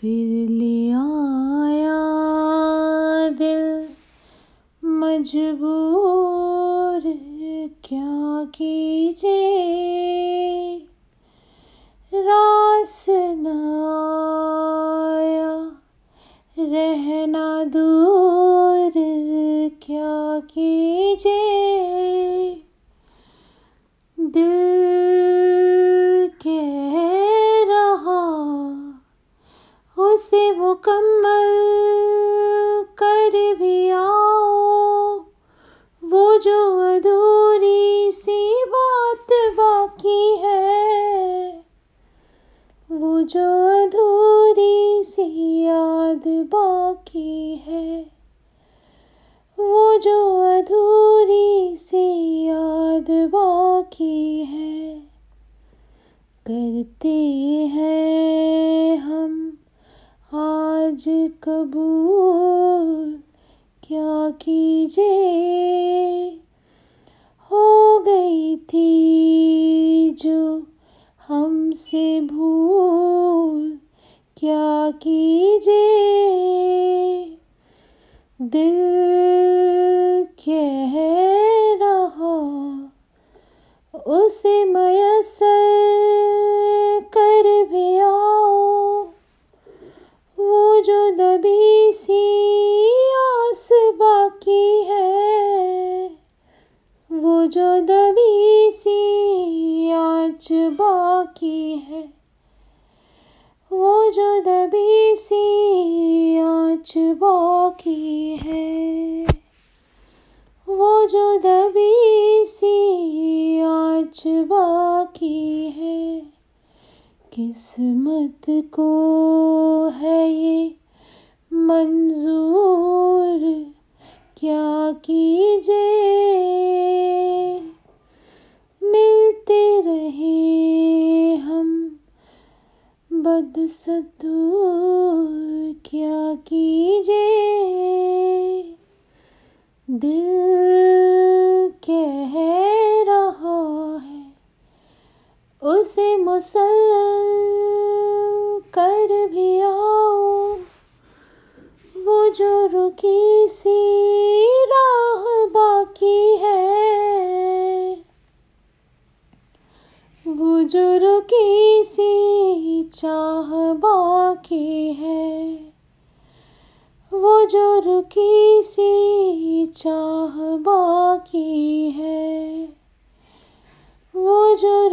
फिर लिया दिल मजबूर क्या कीजिए? रास न आया रहना दूर क्या कीजिए? दिल मुकम्मल कर भी आओ। वो जो अधूरी सी बात बाकी है, वो जो अधूरी सी याद बाकी है, वो जो अधूरी सी याद बाकी है, करते हैं हम। आज कबूल क्या कीजिए? हो गई थी जो हमसे भूल क्या कीजिए? दिल कह रहा, उसे मयसर जो दबी सी आँच बाकी है, वो जो दबी सी आँच बाकी है, वो जो दबी सी आँच बाकी है, किस्मत को बदसतूर क्या कीजिए? दिल कह रहा है, उसे मुसल कर भी आओ। वो जो रुकी सी राह बाकी है वो की सी चाह बाकी है। वो जो रुकी सी चाह बाकी है। वो जो